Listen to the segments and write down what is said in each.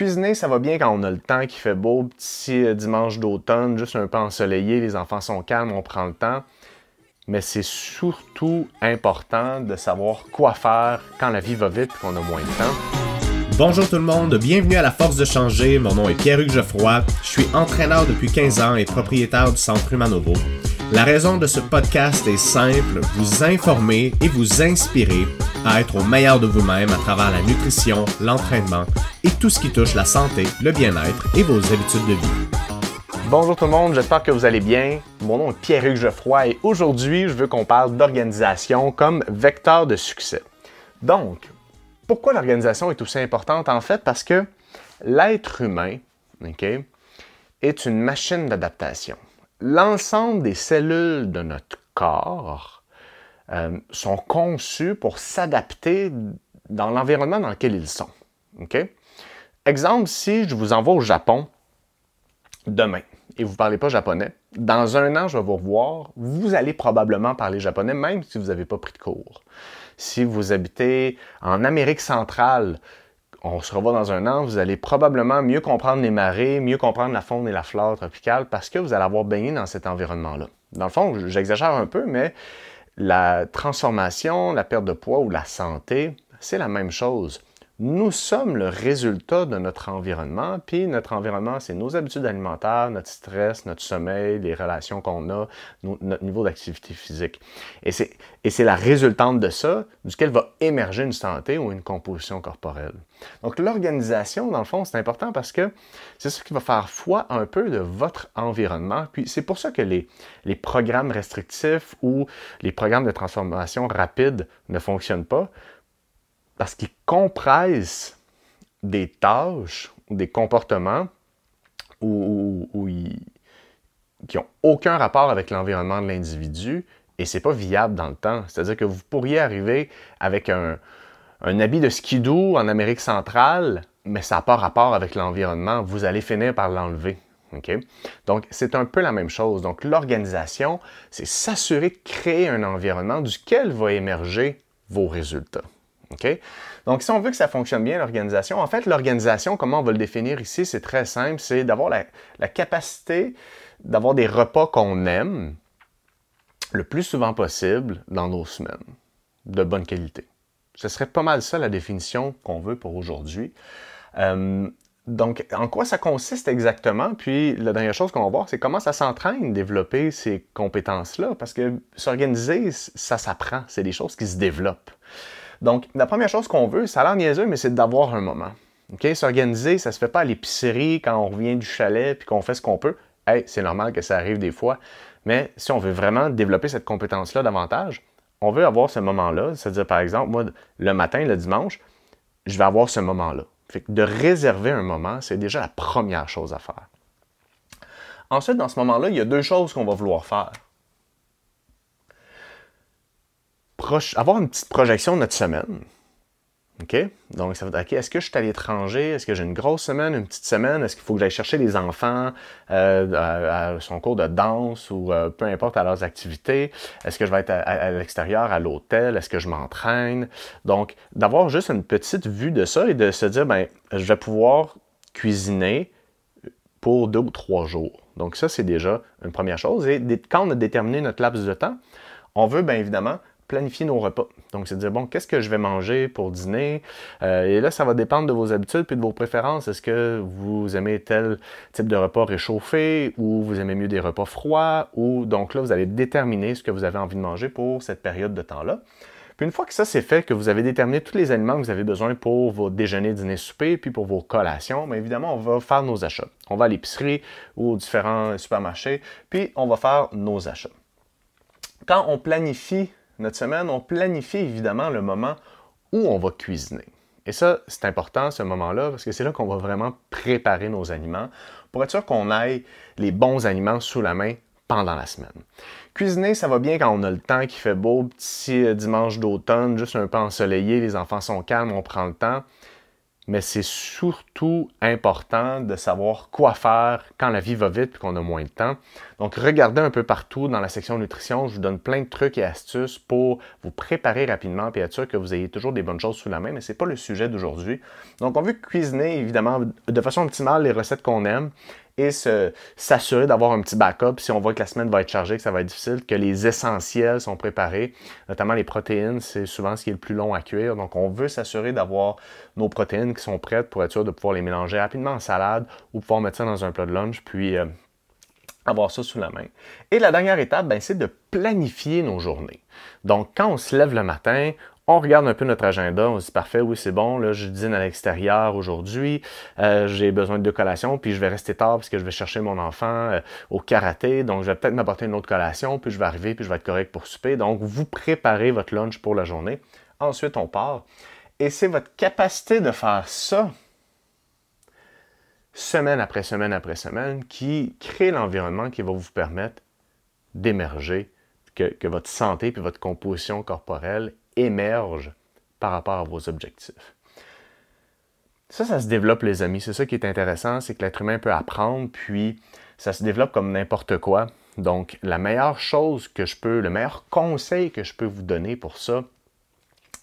Cuisiner, ça va bien quand on a le temps, qui fait beau, petit euh, dimanche d'automne, juste un peu ensoleillé, les enfants sont calmes, on prend le temps. Mais c'est surtout important de savoir quoi faire quand la vie va vite et qu'on a moins de temps. Bonjour tout le monde, bienvenue à La Force de Changer. Mon nom est Pierre-Hugues Geoffroy. Je suis entraîneur depuis 15 ans et propriétaire du Centre Humanovo. La raison de ce podcast est simple, vous informer et vous inspirer à être au meilleur de vous-même à travers la nutrition, l'entraînement tout ce qui touche la santé, le bien-être et vos habitudes de vie. Bonjour tout le monde, j'espère que vous allez bien. Mon nom est Pierre-Hugues Geoffroy et aujourd'hui, je veux qu'on parle d'organisation comme vecteur de succès. Donc, pourquoi l'organisation est aussi importante? En fait, parce que l'être humain est une machine d'adaptation l'ensemble des cellules de notre corps euh, sont conçues pour s'adapter dans l'environnement dans lequel ils sont. Exemple, si je vous envoie au Japon demain et vous ne parlez pas japonais, dans un an, je vais vous revoir, vous allez probablement parler japonais, même si vous n'avez pas pris de cours. Si vous habitez en Amérique centrale, on se revoit dans un an, vous allez probablement mieux comprendre les marées, mieux comprendre la faune et la flore tropicale parce que vous allez avoir baigné dans cet environnement-là. Dans le fond, j'exagère un peu, mais la transformation, la perte de poids ou la santé, c'est la même chose nous sommes le résultat de notre environnement, puis notre environnement, c'est nos habitudes alimentaires, notre stress, notre sommeil, les relations qu'on a, notre niveau d'activité physique. Et c'est la résultante de ça, duquel va émerger une santé ou une composition corporelle. Donc l'organisation, dans le fond, c'est important parce que c'est ça qui va faire foi un peu de votre environnement. Puis c'est pour ça que les, les programmes restrictifs ou les programmes de transformation rapide ne fonctionnent pas parce qu'ils compressent des tâches ou des comportements qui n'ont aucun rapport avec l'environnement de l'individu et c'est pas viable dans le temps. C'est-à-dire que vous pourriez arriver avec un, habit de skidoo en Amérique centrale, mais ça n'a pas rapport avec l'environnement. Vous allez finir par l'enlever. Donc, c'est un peu la même chose. Donc, l'organisation, c'est s'assurer de créer un environnement duquel va émerger vos résultats. Donc, si on veut que ça fonctionne bien, l'organisation, en fait, l'organisation, comment on va le définir ici, c'est très simple, c'est d'avoir la, capacité d'avoir des repas qu'on aime le plus souvent possible dans nos semaines, de bonne qualité. Ce serait pas mal ça la définition qu'on veut pour aujourd'hui. Euh, donc, en quoi ça consiste exactement? Puis, la dernière chose qu'on va voir, c'est comment ça s'entraîne développer ces compétences-là. Parce que s'organiser, ça s'apprend. C'est des choses qui se développent. Donc, la première chose qu'on veut, ça a l'air niaiseux, mais c'est d'avoir un moment. S'organiser, ça ne se fait pas à l'épicerie quand on revient du chalet puis qu'on fait ce qu'on peut. Hey, c'est normal que ça arrive des fois. Mais si on veut vraiment développer cette compétence-là davantage, on veut avoir ce moment-là. C'est-à-dire, par exemple, moi, le matin, le dimanche, je vais avoir ce moment-là. Fait de réserver un moment, c'est déjà la première chose à faire. Ensuite, dans ce moment-là, il y a deux choses qu'on va vouloir faire. Avoir une petite projection de notre semaine. OK? Donc, ça va être, OK, est-ce que je suis à l'étranger? Est-ce que j'ai une grosse semaine, une petite semaine? Est-ce qu'il faut que j'aille chercher les enfants euh, à, son cours de danse ou euh, peu importe à leurs activités? Est-ce que je vais être à, l'extérieur, à l'hôtel? Est-ce que je m'entraîne? Donc, d'avoir juste une petite vue de ça et de se dire, ben, je vais pouvoir cuisiner pour deux ou trois jours. Donc, ça, c'est déjà une première chose. Et quand on a déterminé notre laps de temps, on veut bien évidemment planifier nos repas. Donc, c'est de dire, bon, qu'est-ce que je vais manger pour dîner? Euh, et là, ça va dépendre de vos habitudes puis de vos préférences. Est-ce que vous aimez tel type de repas réchauffé ou vous aimez mieux des repas froids? Ou donc là, vous allez déterminer ce que vous avez envie de manger pour cette période de temps-là. Puis une fois que ça c'est fait, que vous avez déterminé tous les aliments que vous avez besoin pour vos déjeuners, dîners, soupers, puis pour vos collations, bien évidemment, on va faire nos achats. On va à l'épicerie ou aux différents supermarchés, puis on va faire nos achats. Quand on planifie notre semaine, on planifie évidemment le moment où on va cuisiner. Et ça, c'est important, ce moment-là, parce que c'est là qu'on va vraiment préparer nos aliments pour être sûr qu'on ait les bons aliments sous la main pendant la semaine. Cuisiner, ça va bien quand on a le temps, qui fait beau, petit euh, dimanche d'automne, juste un peu ensoleillé, les enfants sont calmes, on prend le temps. Mais c'est surtout important de savoir quoi faire quand la vie va vite et qu'on a moins de temps. Donc, regardez un peu partout dans la section nutrition. Je vous donne plein de trucs et astuces pour vous préparer rapidement et être sûr que vous ayez toujours des bonnes choses sous la main, mais ce n'est pas le sujet d'aujourd'hui. Donc, on veut cuisiner, évidemment, de façon optimale les recettes qu'on aime et s'assurer d'avoir un petit backup si on voit que la semaine va être chargée, que ça va être difficile, que les essentiels sont préparés, notamment les protéines, c'est souvent ce qui est le plus long à cuire. Donc, on veut s'assurer d'avoir nos protéines qui sont prêtes pour être sûr de pouvoir les mélanger rapidement en salade ou pouvoir mettre ça dans un plat de lunch, puis euh, avoir ça sous la main. Et la dernière étape, ben, c'est de planifier nos journées. Donc, quand on se lève le matin, on regarde un peu notre agenda, on se dit parfait, oui, c'est bon, là, je dîne à l'extérieur aujourd'hui, euh, j'ai besoin de deux collations, puis je vais rester tard parce que je vais chercher mon enfant euh, au karaté, donc je vais peut-être m'apporter une autre collation, puis je vais arriver, puis je vais être correct pour souper. Donc, vous préparez votre lunch pour la journée. Ensuite, on part. Et c'est votre capacité de faire ça semaine après semaine après semaine qui crée l'environnement qui va vous permettre d'émerger, que, que, votre santé et votre composition corporelle émerge par rapport à vos objectifs. Ça, ça se développe, les amis. C'est ça qui est intéressant, c'est que l'être humain peut apprendre, puis ça se développe comme n'importe quoi. Donc, la meilleure chose que je peux, le meilleur conseil que je peux vous donner pour ça,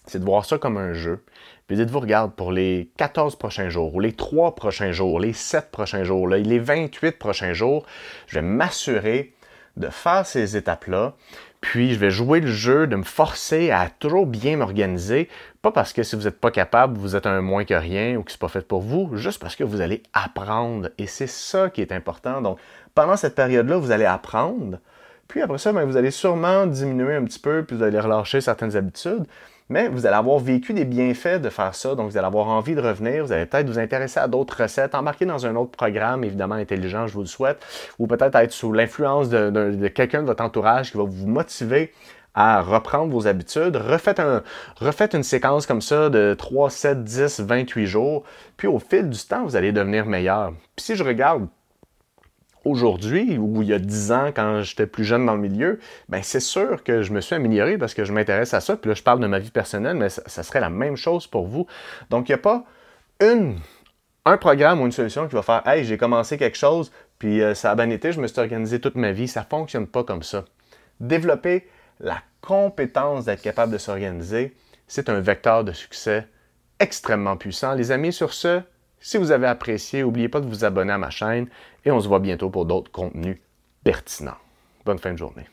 c'est de voir ça comme un jeu. Puis dites-vous, regarde, pour les 14 prochains jours, ou les 3 prochains jours, les 7 prochains jours, les 28 prochains jours, je vais m'assurer de faire ces étapes-là. Puis je vais jouer le jeu, de me forcer à toujours bien m'organiser. Pas parce que si vous n'êtes pas capable, vous êtes un moins que rien ou que c'est pas fait pour vous, juste parce que vous allez apprendre. Et c'est ça qui est important. Donc, pendant cette période-là, vous allez apprendre. Puis après ça, ben, vous allez sûrement diminuer un petit peu, puis vous allez relâcher certaines habitudes mais vous allez avoir vécu des bienfaits de faire ça, donc vous allez avoir envie de revenir, vous allez peut-être vous intéresser à d'autres recettes, embarquer dans un autre programme, évidemment intelligent, je vous le souhaite, ou peut-être être sous l'influence de, quelqu'un de votre entourage qui va vous motiver à reprendre vos habitudes. Refaites, un, refaites une séquence comme ça de 3, 7, 10, 28 jours, puis au fil du temps, vous allez devenir meilleur. Puis si je regarde aujourd'hui ou il y a 10 ans quand j'étais plus jeune dans le milieu, ben c'est sûr que je me suis amélioré parce que je m'intéresse à ça. Puis là, je parle de ma vie personnelle, mais ça, serait la même chose pour vous. Donc, il n'y a pas une, un programme ou une solution qui va faire Hey, j'ai commencé quelque chose, puis euh, ça a bien été, je me suis organisé toute ma vie. Ça ne fonctionne pas comme ça. Développer la compétence d'être capable de s'organiser, c'est un vecteur de succès extrêmement puissant. Les amis, sur ce, si vous avez apprécié, n'oubliez pas de vous abonner à ma chaîne et on se voit bientôt pour d'autres contenus pertinents. Bonne fin de journée.